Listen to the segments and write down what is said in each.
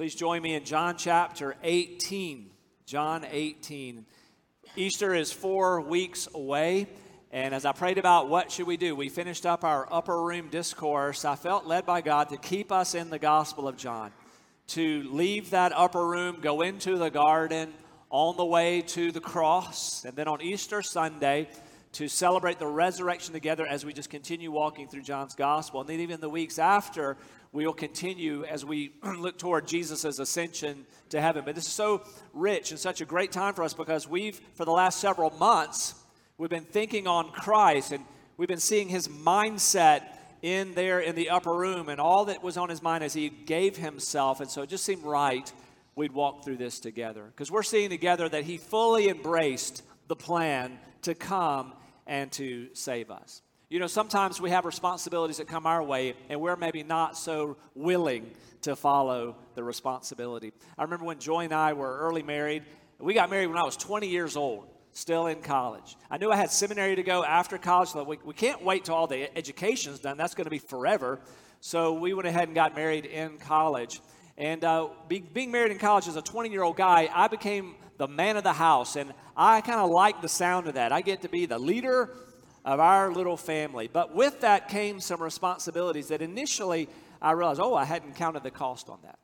Please join me in John chapter 18. John 18. Easter is four weeks away. And as I prayed about what should we do, we finished up our upper room discourse. I felt led by God to keep us in the Gospel of John, to leave that upper room, go into the garden on the way to the cross, and then on Easter Sunday to celebrate the resurrection together as we just continue walking through John's Gospel. And then even the weeks after, we will continue as we look toward Jesus' ascension to heaven. But this is so rich and such a great time for us because we've, for the last several months, we've been thinking on Christ and we've been seeing his mindset in there in the upper room and all that was on his mind as he gave himself. And so it just seemed right we'd walk through this together because we're seeing together that he fully embraced the plan to come and to save us. You know, sometimes we have responsibilities that come our way, and we're maybe not so willing to follow the responsibility. I remember when Joy and I were early married. We got married when I was 20 years old, still in college. I knew I had seminary to go after college, so we, we can't wait till all the education's done. That's going to be forever. So we went ahead and got married in college. And uh, be, being married in college as a 20 year old guy, I became the man of the house. And I kind of like the sound of that. I get to be the leader of our little family. But with that came some responsibilities that initially I realized, oh, I hadn't counted the cost on that.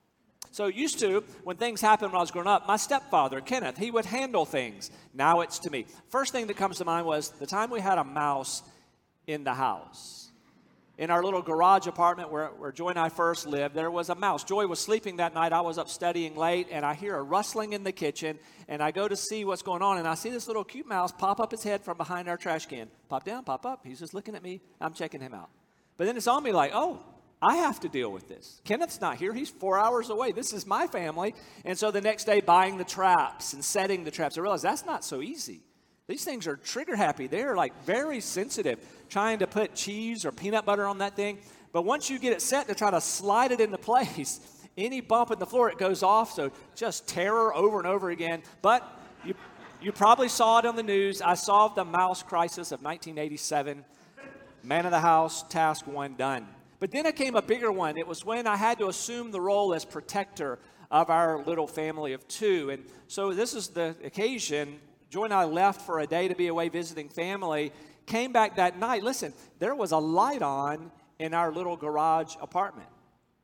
So, used to, when things happened when I was growing up, my stepfather, Kenneth, he would handle things. Now it's to me. First thing that comes to mind was the time we had a mouse in the house in our little garage apartment where, where Joy and I first lived, there was a mouse. Joy was sleeping that night. I was up studying late, and I hear a rustling in the kitchen, and I go to see what's going on, and I see this little cute mouse pop up his head from behind our trash can. Pop down, pop up. He's just looking at me. I'm checking him out. But then it's on me like, oh, I have to deal with this. Kenneth's not here. He's four hours away. This is my family. And so the next day, buying the traps and setting the traps, I realized that's not so easy. These things are trigger happy. They're like very sensitive, trying to put cheese or peanut butter on that thing. But once you get it set to try to slide it into place, any bump in the floor, it goes off. So just terror over and over again. But you, you probably saw it on the news. I solved the mouse crisis of 1987. Man of the house, task one done. But then it came a bigger one. It was when I had to assume the role as protector of our little family of two. And so this is the occasion Joy and I left for a day to be away visiting family. Came back that night. Listen, there was a light on in our little garage apartment.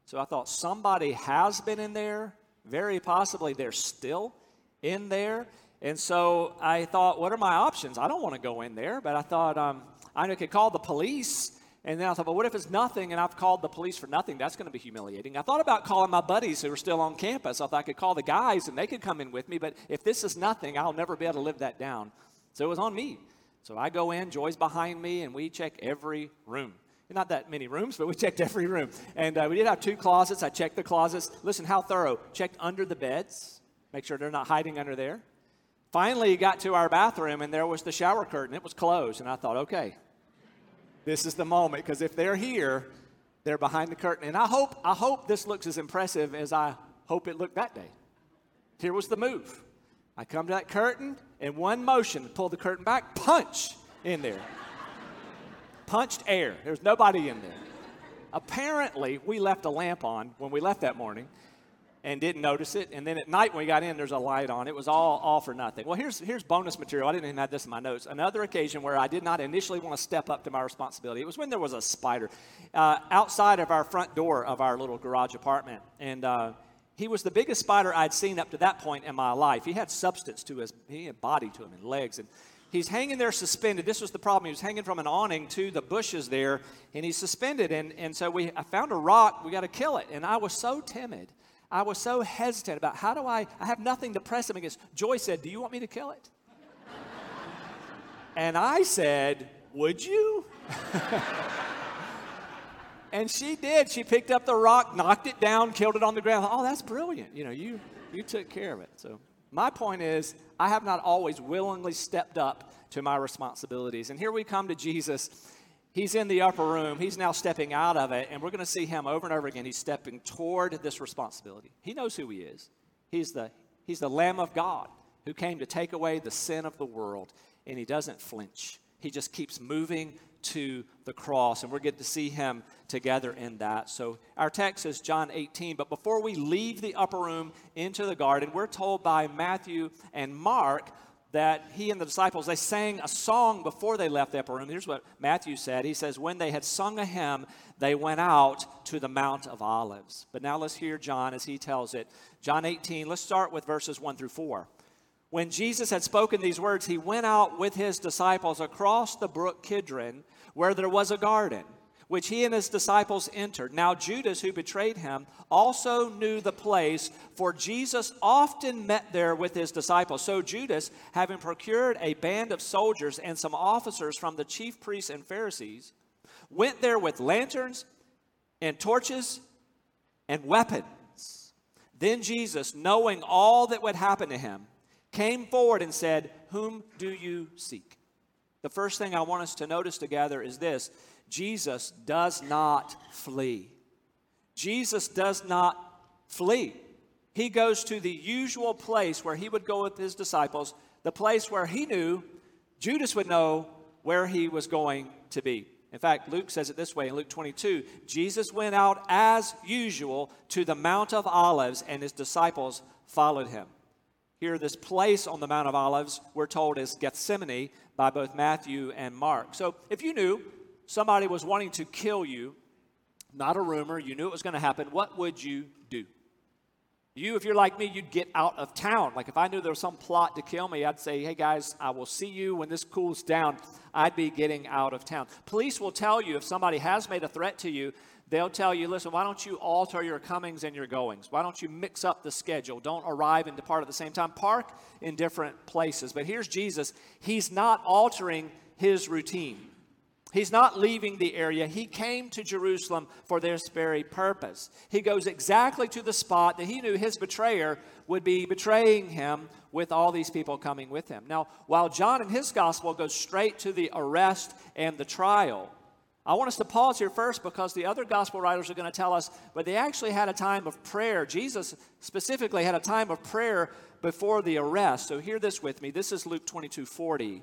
So I thought somebody has been in there. Very possibly they're still in there. And so I thought, what are my options? I don't want to go in there, but I thought um, I could call the police and then I thought, well, what if it's nothing and I've called the police for nothing? That's going to be humiliating. I thought about calling my buddies who are still on campus. I thought I could call the guys and they could come in with me, but if this is nothing, I'll never be able to live that down. So it was on me. So I go in, Joy's behind me, and we check every room. Not that many rooms, but we checked every room. And uh, we did have two closets. I checked the closets. Listen, how thorough. Checked under the beds, make sure they're not hiding under there. Finally, got to our bathroom, and there was the shower curtain. It was closed. And I thought, okay, this is the moment because if they're here, they're behind the curtain. And I hope, I hope this looks as impressive as I hope it looked that day. Here was the move. I come to that curtain in one motion, pull the curtain back, punch in there. Punched air. There's nobody in there. Apparently, we left a lamp on when we left that morning and didn't notice it. And then at night when we got in, there's a light on. It was all all for nothing. Well, here's here's bonus material. I didn't even have this in my notes. Another occasion where I did not initially want to step up to my responsibility. It was when there was a spider uh, outside of our front door of our little garage apartment, and. Uh, he was the biggest spider I'd seen up to that point in my life. He had substance to his, he had body to him and legs, and he's hanging there suspended. This was the problem. He was hanging from an awning to the bushes there, and he's suspended. And, and so we, I found a rock. We got to kill it. And I was so timid. I was so hesitant about how do I, I have nothing to press him against. Joy said, Do you want me to kill it? and I said, Would you? and she did. She picked up the rock, knocked it down, killed it on the ground. Oh, that's brilliant. You know, you, you took care of it. So, my point is, I have not always willingly stepped up to my responsibilities. And here we come to Jesus He's in the upper room. He's now stepping out of it, and we're going to see him over and over again. He's stepping toward this responsibility. He knows who he is. He's the, he's the Lamb of God who came to take away the sin of the world, and he doesn't flinch. he just keeps moving to the cross, and we're getting to see him together in that. So our text is John 18, but before we leave the upper room into the garden, we're told by Matthew and Mark that he and the disciples they sang a song before they left the upper room. Here's what matthew said. He says when they had sung a hymn they went out to the mount of olives. But now let's hear john as he tells it. John 18 let's start with verses 1 through 4 when jesus had spoken these words he went out with his disciples across the brook kidron where there was a garden which he and his disciples entered. Now, Judas, who betrayed him, also knew the place, for Jesus often met there with his disciples. So, Judas, having procured a band of soldiers and some officers from the chief priests and Pharisees, went there with lanterns and torches and weapons. Then Jesus, knowing all that would happen to him, came forward and said, Whom do you seek? The first thing I want us to notice together is this Jesus does not flee. Jesus does not flee. He goes to the usual place where he would go with his disciples, the place where he knew Judas would know where he was going to be. In fact, Luke says it this way in Luke 22 Jesus went out as usual to the Mount of Olives, and his disciples followed him. Here, this place on the Mount of Olives, we're told is Gethsemane by both Matthew and Mark. So, if you knew somebody was wanting to kill you, not a rumor, you knew it was going to happen, what would you do? You, if you're like me, you'd get out of town. Like if I knew there was some plot to kill me, I'd say, hey guys, I will see you when this cools down. I'd be getting out of town. Police will tell you if somebody has made a threat to you, they'll tell you, listen, why don't you alter your comings and your goings? Why don't you mix up the schedule? Don't arrive and depart at the same time. Park in different places. But here's Jesus. He's not altering his routine. He's not leaving the area. He came to Jerusalem for this very purpose. He goes exactly to the spot that he knew his betrayer would be betraying him with all these people coming with him. Now, while John in his gospel goes straight to the arrest and the trial, I want us to pause here first because the other gospel writers are going to tell us, but they actually had a time of prayer. Jesus specifically had a time of prayer before the arrest. So hear this with me. This is Luke 22 40.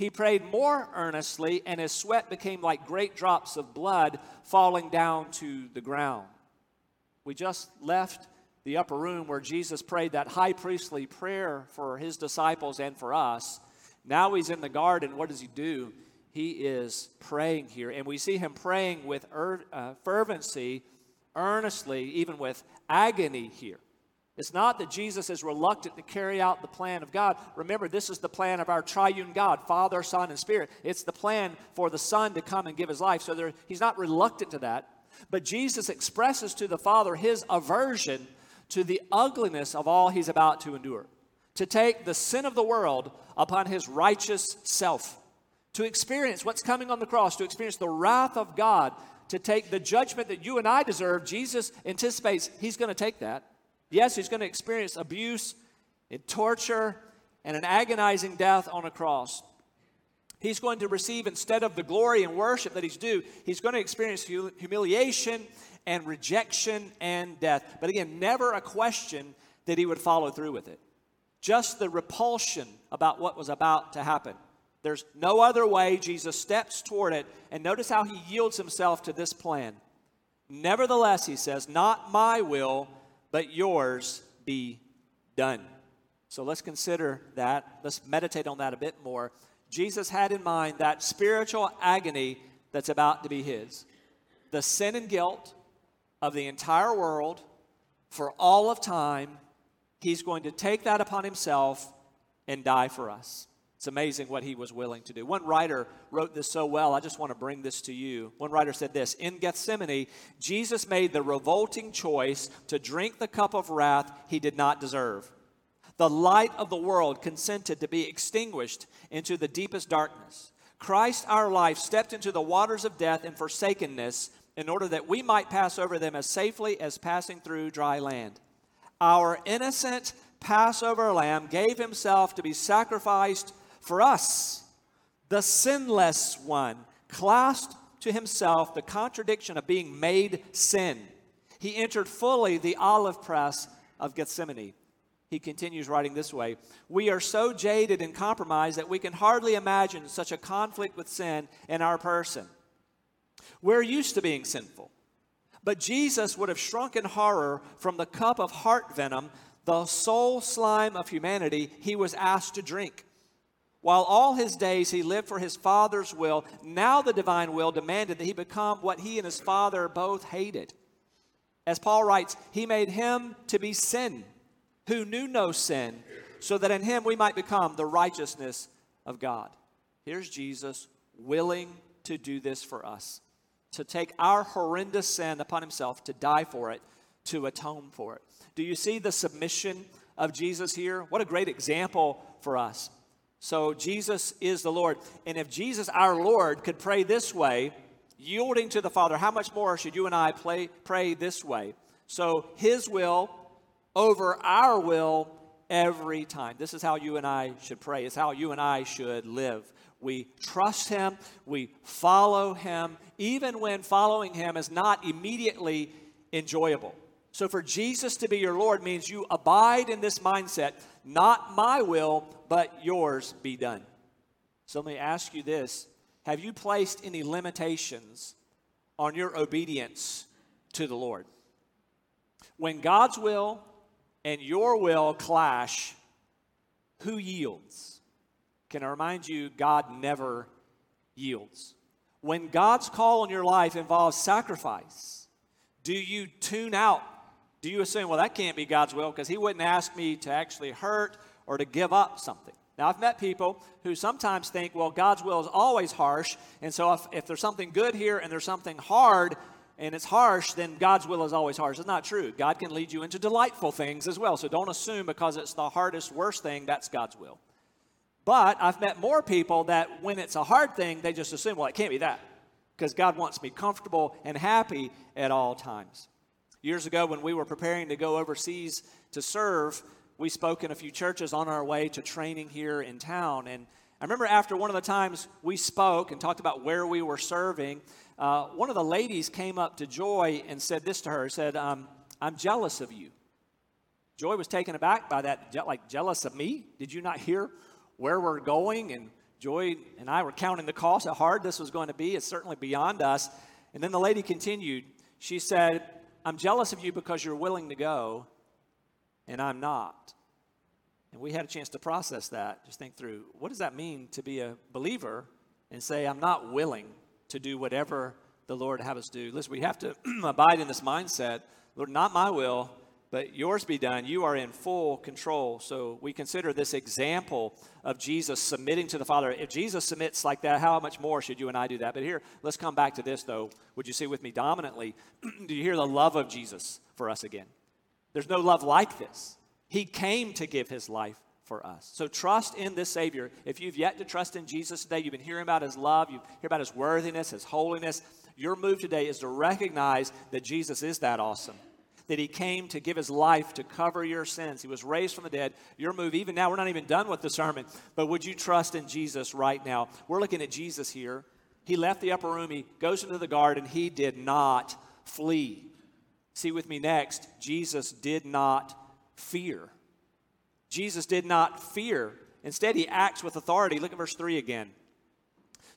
he prayed more earnestly, and his sweat became like great drops of blood falling down to the ground. We just left the upper room where Jesus prayed that high priestly prayer for his disciples and for us. Now he's in the garden. What does he do? He is praying here, and we see him praying with er, uh, fervency, earnestly, even with agony here. It's not that Jesus is reluctant to carry out the plan of God. Remember, this is the plan of our triune God, Father, Son, and Spirit. It's the plan for the Son to come and give his life. So there, he's not reluctant to that. But Jesus expresses to the Father his aversion to the ugliness of all he's about to endure. To take the sin of the world upon his righteous self. To experience what's coming on the cross, to experience the wrath of God, to take the judgment that you and I deserve. Jesus anticipates he's going to take that. Yes, he's going to experience abuse and torture and an agonizing death on a cross. He's going to receive, instead of the glory and worship that he's due, he's going to experience humiliation and rejection and death. But again, never a question that he would follow through with it. Just the repulsion about what was about to happen. There's no other way. Jesus steps toward it, and notice how he yields himself to this plan. Nevertheless, he says, Not my will, but yours be done. So let's consider that. Let's meditate on that a bit more. Jesus had in mind that spiritual agony that's about to be his. The sin and guilt of the entire world for all of time. He's going to take that upon himself and die for us. It's amazing what he was willing to do. One writer wrote this so well, I just want to bring this to you. One writer said this In Gethsemane, Jesus made the revolting choice to drink the cup of wrath he did not deserve. The light of the world consented to be extinguished into the deepest darkness. Christ, our life, stepped into the waters of death and forsakenness in order that we might pass over them as safely as passing through dry land. Our innocent Passover lamb gave himself to be sacrificed for us, the sinless one, clasped to himself the contradiction of being made sin. He entered fully the olive press of Gethsemane. He continues writing this way We are so jaded and compromised that we can hardly imagine such a conflict with sin in our person. We're used to being sinful. But Jesus would have shrunk in horror from the cup of heart venom, the soul slime of humanity he was asked to drink. While all his days he lived for his Father's will, now the divine will demanded that he become what he and his Father both hated. As Paul writes, he made him to be sin, who knew no sin, so that in him we might become the righteousness of God. Here's Jesus willing to do this for us to take our horrendous sin upon himself, to die for it, to atone for it. Do you see the submission of Jesus here? What a great example for us. So, Jesus is the Lord. And if Jesus, our Lord, could pray this way, yielding to the Father, how much more should you and I play, pray this way? So, His will over our will every time. This is how you and I should pray. It's how you and I should live. We trust Him, we follow Him, even when following Him is not immediately enjoyable. So, for Jesus to be your Lord means you abide in this mindset not my will, but yours be done. So, let me ask you this Have you placed any limitations on your obedience to the Lord? When God's will and your will clash, who yields? Can I remind you, God never yields. When God's call on your life involves sacrifice, do you tune out? Do you assume, well, that can't be God's will because He wouldn't ask me to actually hurt or to give up something? Now, I've met people who sometimes think, well, God's will is always harsh. And so if, if there's something good here and there's something hard and it's harsh, then God's will is always harsh. It's not true. God can lead you into delightful things as well. So don't assume because it's the hardest, worst thing, that's God's will. But I've met more people that when it's a hard thing, they just assume, well, it can't be that because God wants me comfortable and happy at all times. Years ago, when we were preparing to go overseas to serve, we spoke in a few churches on our way to training here in town. And I remember after one of the times we spoke and talked about where we were serving, uh, one of the ladies came up to Joy and said this to her, said, um, I'm jealous of you. Joy was taken aback by that, like, jealous of me? Did you not hear where we're going. And Joy and I were counting the cost, how hard this was going to be. It's certainly beyond us. And then the lady continued. She said, I'm jealous of you because you're willing to go, and I'm not. And we had a chance to process that, just think through what does that mean to be a believer and say, I'm not willing to do whatever the Lord have us do. Listen, we have to abide in this mindset Lord, not my will, but yours be done. You are in full control. So we consider this example of Jesus submitting to the Father. If Jesus submits like that, how much more should you and I do that? But here, let's come back to this, though. Would you see with me dominantly? do you hear the love of Jesus for us again? There's no love like this. He came to give his life for us. So trust in this Savior. If you've yet to trust in Jesus today, you've been hearing about his love, you hear about his worthiness, his holiness. Your move today is to recognize that Jesus is that awesome that he came to give his life to cover your sins. He was raised from the dead. Your move, even now, we're not even done with the sermon, but would you trust in Jesus right now? We're looking at Jesus here. He left the upper room, he goes into the garden, he did not flee. See with me next, Jesus did not fear. Jesus did not fear. Instead, he acts with authority. Look at verse 3 again.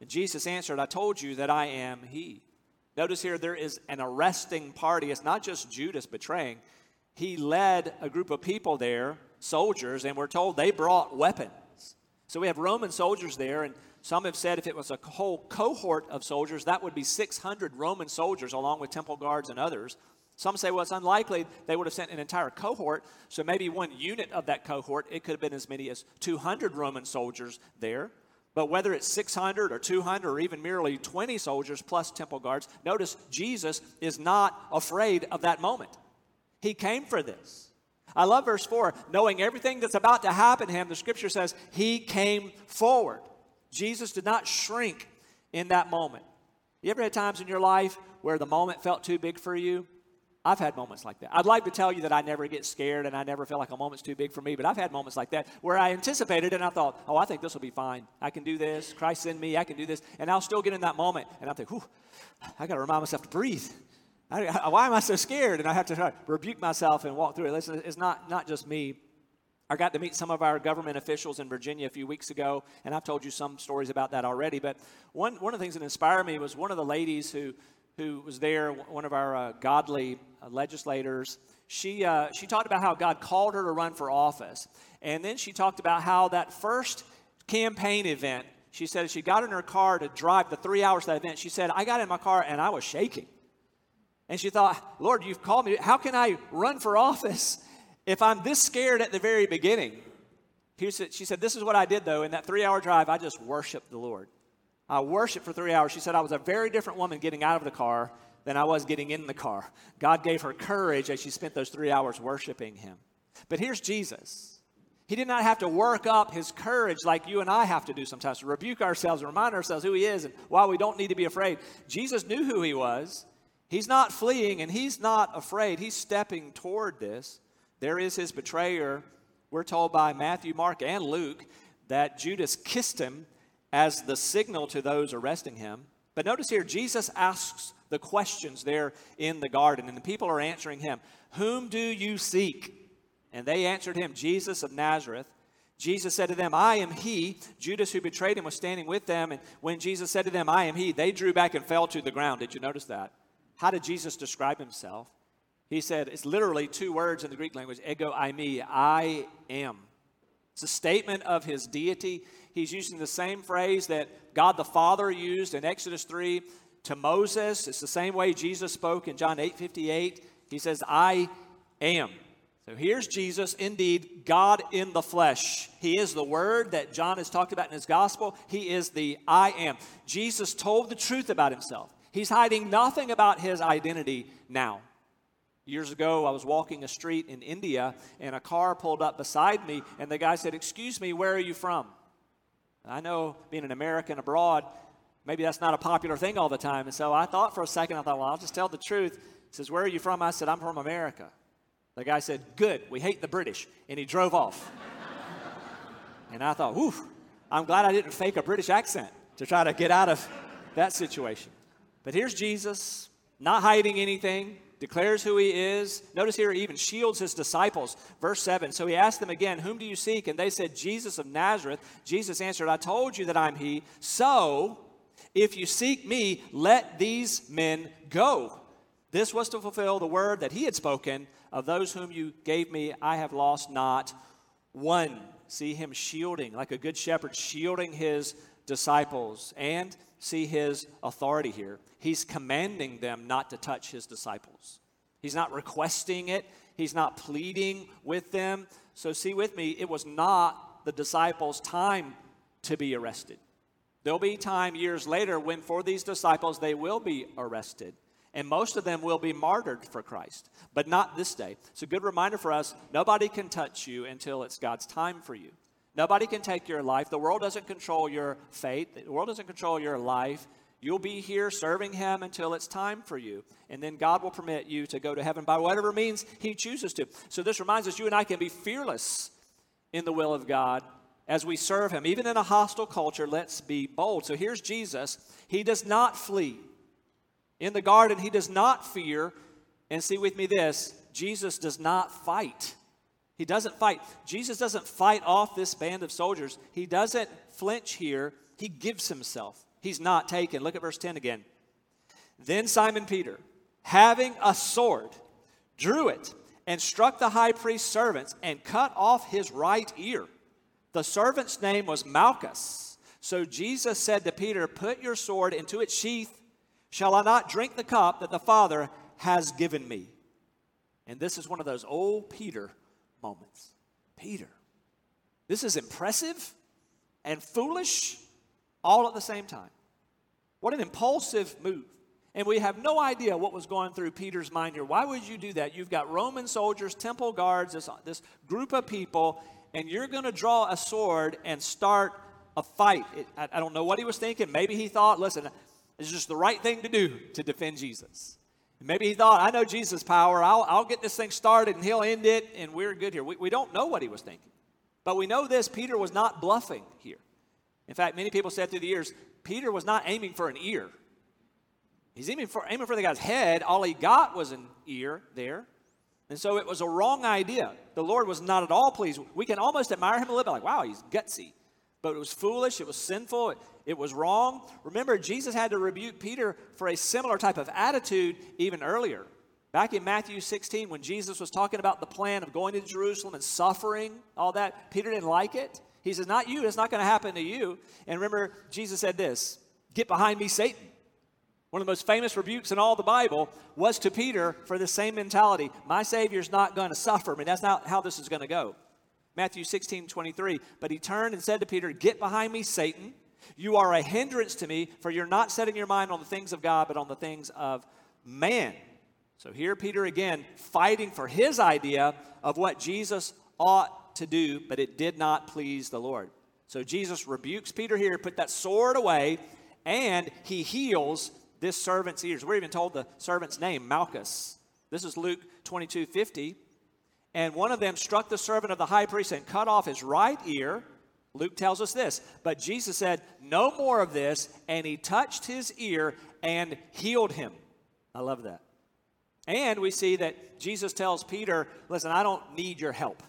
And Jesus answered, I told you that I am he. Notice here there is an arresting party. It's not just Judas betraying. He led a group of people there, soldiers, and we're told they brought weapons. So we have Roman soldiers there, and Some have said if it was a whole cohort of soldiers, that would be 600 Roman soldiers, along with temple guards and others. Some say, well, it's unlikely they would have sent an entire cohort, so maybe one unit of that cohort, it could have been as many as 200 Roman soldiers there. But whether it's 600 or 200 or even merely 20 soldiers plus temple guards, notice Jesus is not afraid of that moment. He came for this. I love verse 4. Knowing everything that's about to happen to him, the scripture says he came forward. Jesus did not shrink in that moment. You ever had times in your life where the moment felt too big for you? I've had moments like that. I'd like to tell you that I never get scared and I never feel like a moment's too big for me, but I've had moments like that where I anticipated and I thought, oh, I think this will be fine. I can do this. Christ in me. I can do this. And I'll still get in that moment and I think, whew, I got to remind myself to breathe. I, I, why am I so scared? And I have to try rebuke myself and walk through it. Listen, it's not, not just me. I got to meet some of our government officials in Virginia a few weeks ago, and I've told you some stories about that already. But one, one of the things that inspired me was one of the ladies who, who was there, one of our uh, godly uh, legislators. She, uh, she talked about how God called her to run for office. And then she talked about how that first campaign event, she said she got in her car to drive the three hours that event. She said, I got in my car and I was shaking. And she thought, Lord, you've called me. How can I run for office if I'm this scared at the very beginning? She said, This is what I did though. In that three hour drive, I just worshiped the Lord. I worshiped for three hours. She said, I was a very different woman getting out of the car than I was getting in the car. God gave her courage as she spent those three hours worshiping Him. But here's Jesus. He did not have to work up his courage like you and I have to do sometimes to rebuke ourselves remind ourselves who he is and why we don't need to be afraid. Jesus knew who he was. He's not fleeing and he's not afraid. He's stepping toward this. There is his betrayer. We're told by Matthew, Mark, and Luke that Judas kissed him as the signal to those arresting him. But notice here, Jesus asks the questions there in the garden, and the people are answering him Whom do you seek? And they answered him, Jesus of Nazareth. Jesus said to them, I am he. Judas, who betrayed him, was standing with them. And when Jesus said to them, I am he, they drew back and fell to the ground. Did you notice that? How did Jesus describe himself? He said, it's literally two words in the Greek language ego eimi, I am. It's a statement of his deity. He's using the same phrase that God the Father used in Exodus 3 to Moses. It's the same way Jesus spoke in John 8 58. He says, I am. So here's Jesus, indeed, God in the flesh. He is the Word that John has talked about in his gospel. He is the I am. Jesus told the truth about himself. He's hiding nothing about his identity now. Years ago, I was walking a street in India, and a car pulled up beside me, and the guy said, Excuse me, where are you from? I know being an American abroad, maybe that's not a popular thing all the time. And so I thought for a second, I thought, well, I'll just tell the truth. He says, Where are you from? I said, I'm from America. The guy said, Good, we hate the British. And he drove off. and I thought, Whew, I'm glad I didn't fake a British accent to try to get out of that situation. But here's Jesus, not hiding anything, declares who he is. Notice here, he even shields his disciples. Verse 7 So he asked them again, Whom do you seek? And they said, Jesus of Nazareth. Jesus answered, I told you that I'm he. So if you seek me, let these men go. This was to fulfill the word that he had spoken of those whom you gave me, I have lost not one. See him shielding, like a good shepherd, shielding his disciples. And see his authority here. He's commanding them not to touch his disciples. He's not requesting it, he's not pleading with them. So, see with me, it was not the disciples' time to be arrested. There'll be time years later when, for these disciples, they will be arrested. And most of them will be martyred for Christ, but not this day. It's a good reminder for us nobody can touch you until it's God's time for you. Nobody can take your life. The world doesn't control your fate, the world doesn't control your life. You'll be here serving Him until it's time for you. And then God will permit you to go to heaven by whatever means He chooses to. So this reminds us you and I can be fearless in the will of God as we serve Him. Even in a hostile culture, let's be bold. So here's Jesus. He does not flee. In the garden, He does not fear. And see with me this Jesus does not fight. He doesn't fight. Jesus doesn't fight off this band of soldiers. He doesn't flinch here. He gives himself. He's not taken. Look at verse 10 again. Then Simon Peter, having a sword, drew it and struck the high priest's servants and cut off his right ear. The servant's name was Malchus. So Jesus said to Peter, Put your sword into its sheath. Shall I not drink the cup that the Father has given me? And this is one of those old Peter moments. Peter, this is impressive and foolish all at the same time. What an impulsive move. And we have no idea what was going through Peter's mind here. Why would you do that? You've got Roman soldiers, temple guards, this, this group of people, and you're going to draw a sword and start a fight. It, I, I don't know what he was thinking. Maybe he thought, listen, it's just the right thing to do to defend Jesus. Maybe he thought, I know Jesus' power. I'll, I'll get this thing started and he'll end it and we're good here. We, we don't know what he was thinking. But we know this Peter was not bluffing here. In fact, many people said through the years, Peter was not aiming for an ear. He's aiming for, aiming for the guy's head. All he got was an ear there. And so it was a wrong idea. The Lord was not at all pleased. We can almost admire him a little bit, like, wow, he's gutsy. But it was foolish, it was sinful, it, it was wrong. Remember, Jesus had to rebuke Peter for a similar type of attitude even earlier. Back in Matthew 16, when Jesus was talking about the plan of going to Jerusalem and suffering, all that, Peter didn't like it. He says, Not you, it's not going to happen to you. And remember, Jesus said this Get behind me, Satan. One of the most famous rebukes in all the Bible was to Peter for the same mentality. My Savior's not going to suffer. I mean, that's not how this is going to go. Matthew 16, 23. But he turned and said to Peter, Get behind me, Satan. You are a hindrance to me, for you're not setting your mind on the things of God, but on the things of man. So here, Peter again fighting for his idea of what Jesus ought to do, but it did not please the Lord. So Jesus rebukes Peter here, put that sword away, and he heals this servant's ears. We're even told the servant's name, Malchus. This is Luke 22 50 and one of them struck the servant of the high priest and cut off his right ear. Luke tells us this. But Jesus said, No more of this. And he touched his ear and healed him. I love that. And we see that Jesus tells Peter, Listen, I don't need your help.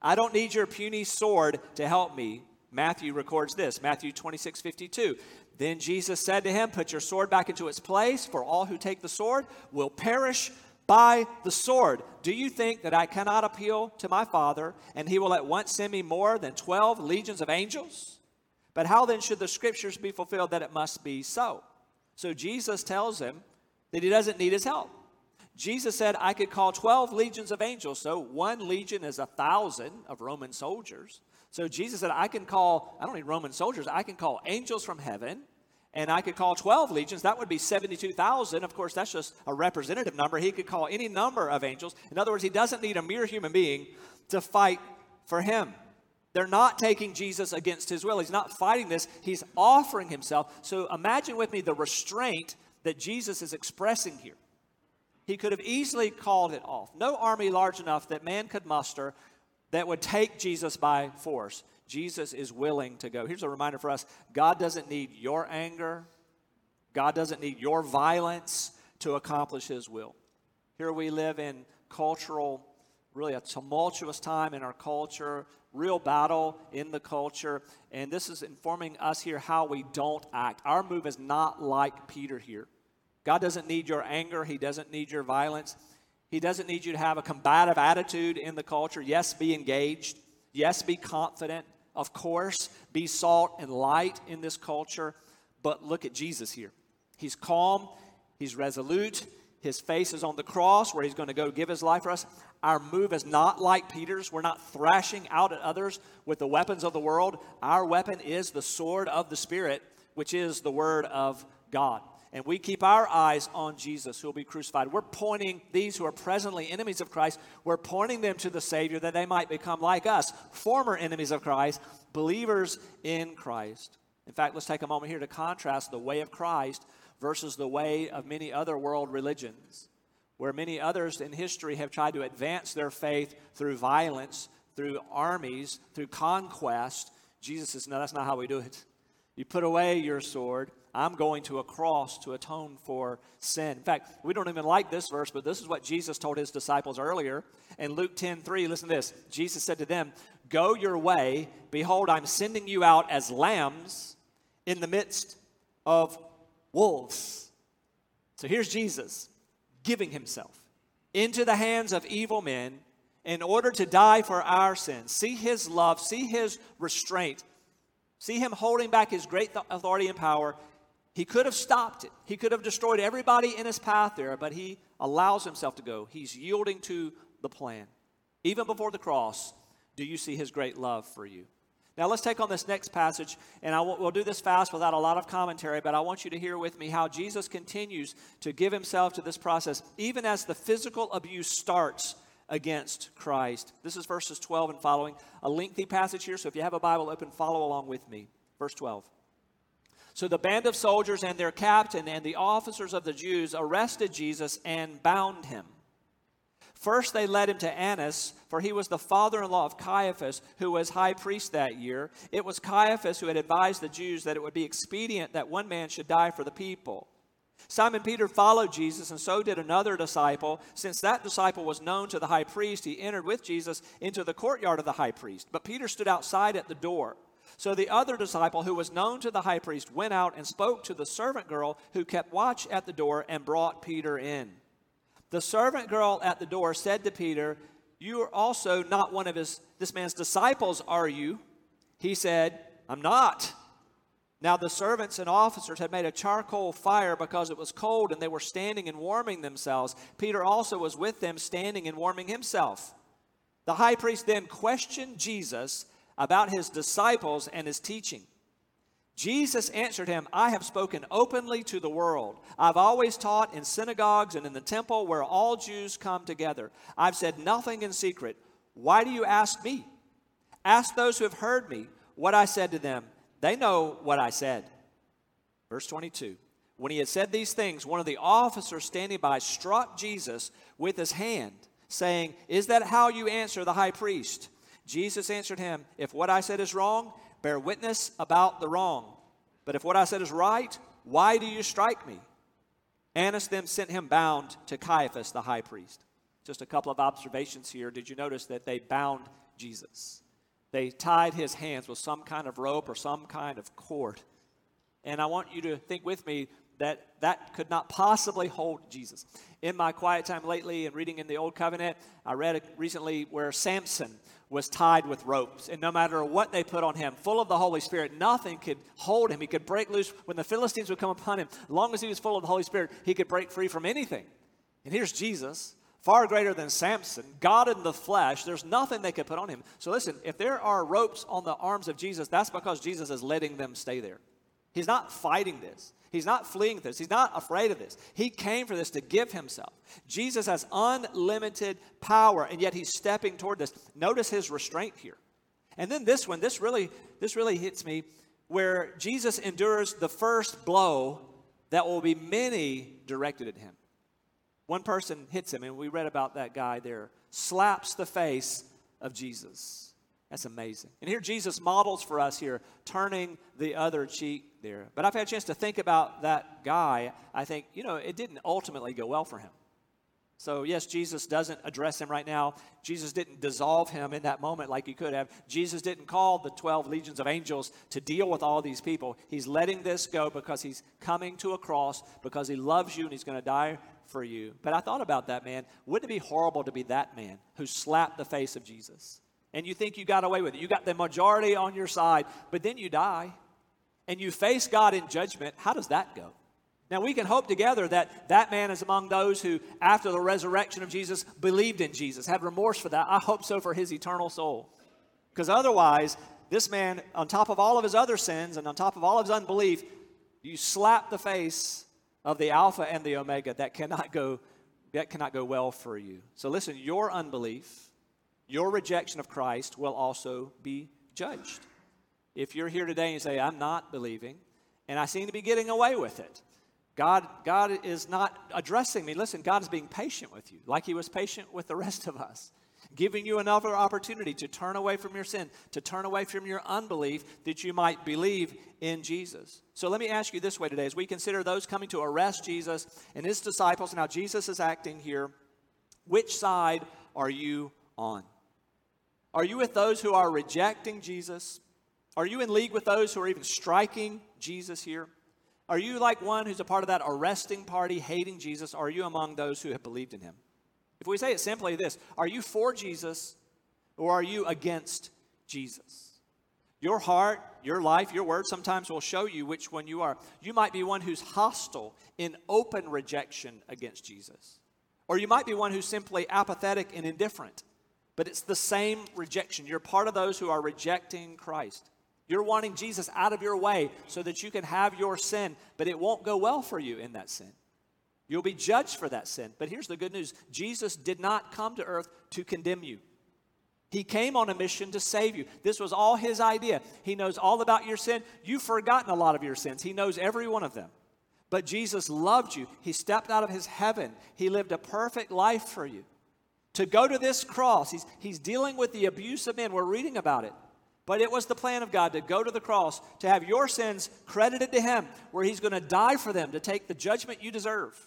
I don't need your puny sword to help me. Matthew records this Matthew 26 52. Then Jesus said to him, Put your sword back into its place, for all who take the sword will perish by the sword. Do you think that I cannot appeal to my Father, and he will at once send me more than 12 legions of angels? But how then should the scriptures be fulfilled that it must be so? So Jesus tells him that he doesn't need his help. Jesus said, I could call 12 legions of angels. So one legion is a thousand of Roman soldiers. So Jesus said, I can call, I don't need Roman soldiers, I can call angels from heaven and I could call 12 legions, that would be 72,000. Of course, that's just a representative number. He could call any number of angels. In other words, he doesn't need a mere human being to fight for him. They're not taking Jesus against his will. He's not fighting this, he's offering himself. So imagine with me the restraint that Jesus is expressing here. He could have easily called it off. No army large enough that man could muster that would take Jesus by force. Jesus is willing to go. Here's a reminder for us God doesn't need your anger, God doesn't need your violence to accomplish His will. Here we live in cultural, really a tumultuous time in our culture, real battle in the culture, and this is informing us here how we don't act. Our move is not like Peter here. God doesn't need your anger, He doesn't need your violence. He doesn't need you to have a combative attitude in the culture. Yes, be engaged. Yes, be confident of course, be salt and light in this culture. But look at Jesus here. He's calm, he's resolute. His face is on the cross where he's going to go give his life for us. Our move is not like Peter's. We're not thrashing out at others with the weapons of the world. Our weapon is the sword of the Spirit, which is the word of God and we keep our eyes on Jesus who will be crucified, we're pointing these who are presently enemies of Christ, we're pointing them to the Savior that they might become like us, former enemies of Christ, believers in Christ. In fact, let's take a moment here to contrast the way of Christ versus the way of many other world religions, where many others in history have tried to advance their faith through violence, through armies, through conquest. Jesus says, No, that's not how we do it. You put away your sword I'm going to a cross to atone for sin. In fact, we don't even like this verse, but this is what Jesus told his disciples earlier. In Luke 10 3, listen to this. Jesus said to them, Go your way. Behold, I'm sending you out as lambs in the midst of wolves. So here's Jesus giving himself into the hands of evil men in order to die for our sins. See his love, see his restraint See him holding back his great authority and power. He could have stopped it. He could have destroyed everybody in his path there, but he allows himself to go. He's yielding to the plan. Even before the cross, do you see his great love for you? Now, let's take on this next passage, and I will, we'll do this fast without a lot of commentary, but I want you to hear with me how Jesus continues to give himself to this process, even as the physical abuse starts against Christ. This is verses 12 and following, a lengthy passage here, so if you have a Bible open, follow along with me. Verse 12. So the band of soldiers and their captain and the officers of the Jews arrested Jesus and bound him. First, they led him to Annas, for he was the father in law of Caiaphas, who was high priest that year. It was Caiaphas who had advised the Jews that it would be expedient that one man should die for the people. Simon Peter followed Jesus, and so did another disciple. Since that disciple was known to the high priest, he entered with Jesus into the courtyard of the high priest. But Peter stood outside at the door. So the other disciple, who was known to the high priest, went out and spoke to the servant girl who kept watch at the door and brought Peter in. The servant girl at the door said to Peter, You are also not one of his, this man's disciples, are you? He said, I'm not. Now the servants and officers had made a charcoal fire because it was cold, and they were standing and warming themselves. Peter also was with them, standing and warming himself. The high priest then questioned Jesus about his disciples and his teaching. Jesus answered him, I have spoken openly to the world. I've always taught in synagogues and in the temple where all Jews come together. I've said nothing in secret. Why do you ask me? Ask those who have heard me what I said to them. They know what I said. Verse 22 When he had said these things, one of the officers standing by struck Jesus with his hand, saying, Is that how you answer the high priest? Jesus answered him, If what I said is wrong, bear witness about the wrong. But if what I said is right, why do you strike me? Annas then sent him bound to Caiaphas, the high priest. Just a couple of observations here. Did you notice that they bound Jesus? They tied his hands with some kind of rope or some kind of cord. And I want you to think with me that that could not possibly hold Jesus. In my quiet time lately and reading in the Old Covenant, I read recently where Samson was tied with ropes. And no matter what they put on him, full of the Holy Spirit, nothing could hold him. He could break loose when the Philistines would come upon him. As long as he was full of the Holy Spirit, he could break free from anything. And here's Jesus, far greater than Samson, God in the flesh. There's nothing they could put on him. So listen, if there are ropes on the arms of Jesus, that's because Jesus is letting them stay there. He's not fighting this. He's not fleeing this. He's not afraid of this. He came for this to give himself. Jesus has unlimited power, and yet he's stepping toward this. Notice his restraint here. And then this one, this really, this really hits me, where Jesus endures the first blow that will be many directed at him. One person hits him, and we read about that guy there, slaps the face of Jesus. That's amazing. And here Jesus models for us here, turning the other cheek there. But I've had a chance to think about that guy. I think, you know, it didn't ultimately go well for him. So, yes, Jesus doesn't address him right now. Jesus didn't dissolve him in that moment like he could have. Jesus didn't call the 12 legions of angels to deal with all these people. He's letting this go because he's coming to a cross, because he loves you and he's going to die for you. But I thought about that, man. Wouldn't it be horrible to be that man who slapped the face of Jesus? And you think you got away with it. You got the majority on your side, but then you die and you face God in judgment. How does that go? Now, we can hope together that that man is among those who, after the resurrection of Jesus, believed in Jesus, had remorse for that. I hope so for his eternal soul. Because otherwise, this man, on top of all of his other sins and on top of all of his unbelief, you slap the face of the Alpha and the Omega. That cannot go, that cannot go well for you. So listen, your unbelief your rejection of Christ will also be judged. If you're here today and you say, I'm not believing, and I seem to be getting away with it, God, God is not addressing me. Listen, God is being patient with you, like He was patient with the rest of us, giving you another opportunity to turn away from your sin, to turn away from your unbelief, that you might believe in Jesus. So let me ask you this way today as we consider those coming to arrest Jesus and His disciples, and how Jesus is acting here, which side are you on? Are you with those who are rejecting Jesus? Are you in league with those who are even striking Jesus here? Are you like one who's a part of that arresting party hating Jesus? Are you among those who have believed in him? If we say it simply this are you for Jesus or are you against Jesus? Your heart, Your life, your word sometimes will show you which one you are. You might be one who's hostile in open rejection against Jesus, or you might be one who's simply apathetic and indifferent. But it's the same rejection. You're part of those who are rejecting Christ. You're wanting Jesus out of your way so that you can have your sin, but it won't go well for you in that sin. You'll be judged for that sin. But here's the good news Jesus did not come to earth to condemn you. He came on a mission to save you. This was all his idea. He knows all about your sin. You've forgotten a lot of your sins, he knows every one of them. But Jesus loved you. He stepped out of his heaven. He lived a perfect life for you. To go to this cross, he's, he's dealing with the abuse of men. We're reading about it. But it was the plan of God to go to the cross, to have your sins credited to him, where he's going to die for them, to take the judgment you deserve.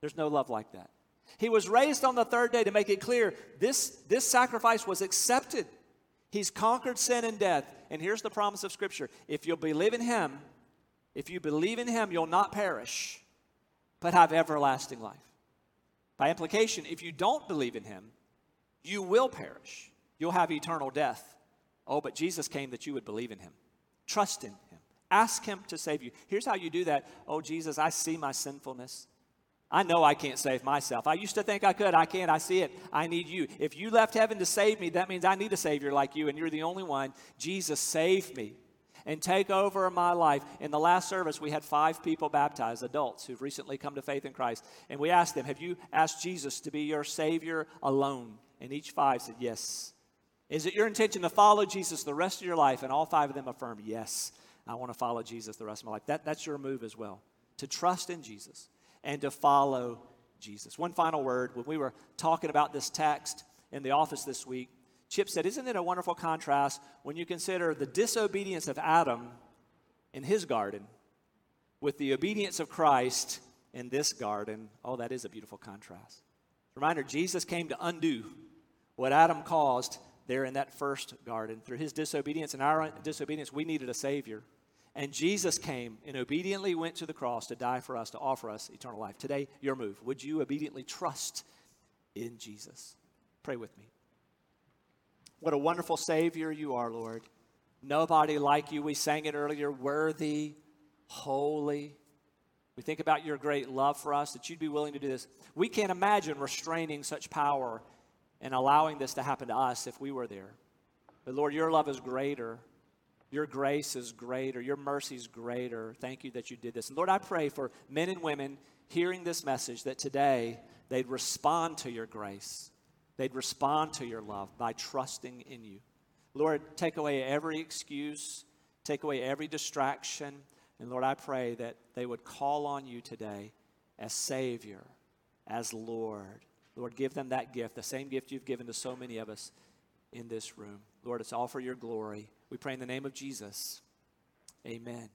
There's no love like that. He was raised on the third day to make it clear this, this sacrifice was accepted. He's conquered sin and death. And here's the promise of Scripture if you'll believe in Him, if you believe in Him, you'll not perish, but have everlasting life. By implication, if you don't believe in Him, you will perish. You'll have eternal death. Oh, but Jesus came that you would believe in Him. Trust in Him. Ask Him to save you. Here's how you do that. Oh, Jesus, I see my sinfulness. I know I can't save myself. I used to think I could. I can't. I see it. I need you. If you left heaven to save me, that means I need a Savior like you, and you're the only one. Jesus, save me and take over my life. In the last service, we had five people baptized, adults who've recently come to faith in Christ. And we asked them, Have you asked Jesus to be your Savior alone? And each five said, Yes. Is it your intention to follow Jesus the rest of your life? And all five of them affirmed, Yes, I want to follow Jesus the rest of my life. That, that's your move as well, to trust in Jesus and to follow Jesus. One final word. When we were talking about this text in the office this week, Chip said, Isn't it a wonderful contrast when you consider the disobedience of Adam in his garden with the obedience of Christ in this garden? Oh, that is a beautiful contrast. Reminder Jesus came to undo what Adam caused there in that first garden. Through his disobedience and our disobedience, we needed a Savior. And Jesus came and obediently went to the cross to die for us, to offer us eternal life. Today, your move. Would you obediently trust in Jesus? Pray with me. What a wonderful Savior you are, Lord. Nobody like you. We sang it earlier worthy, holy. We think about your great love for us, that you'd be willing to do this. We can't imagine restraining such power and allowing this to happen to us if we were there. But Lord, your love is greater. Your grace is greater. Your mercy is greater. Thank you that you did this. And Lord, I pray for men and women hearing this message that today they'd respond to your grace. They'd respond to your love by trusting in you. Lord, take away every excuse, take away every distraction. And Lord, I pray that they would call on you today as Savior, as Lord. Lord, give them that gift, the same gift you've given to so many of us in this room. Lord, it's all for your glory. We pray in the name of Jesus. Amen.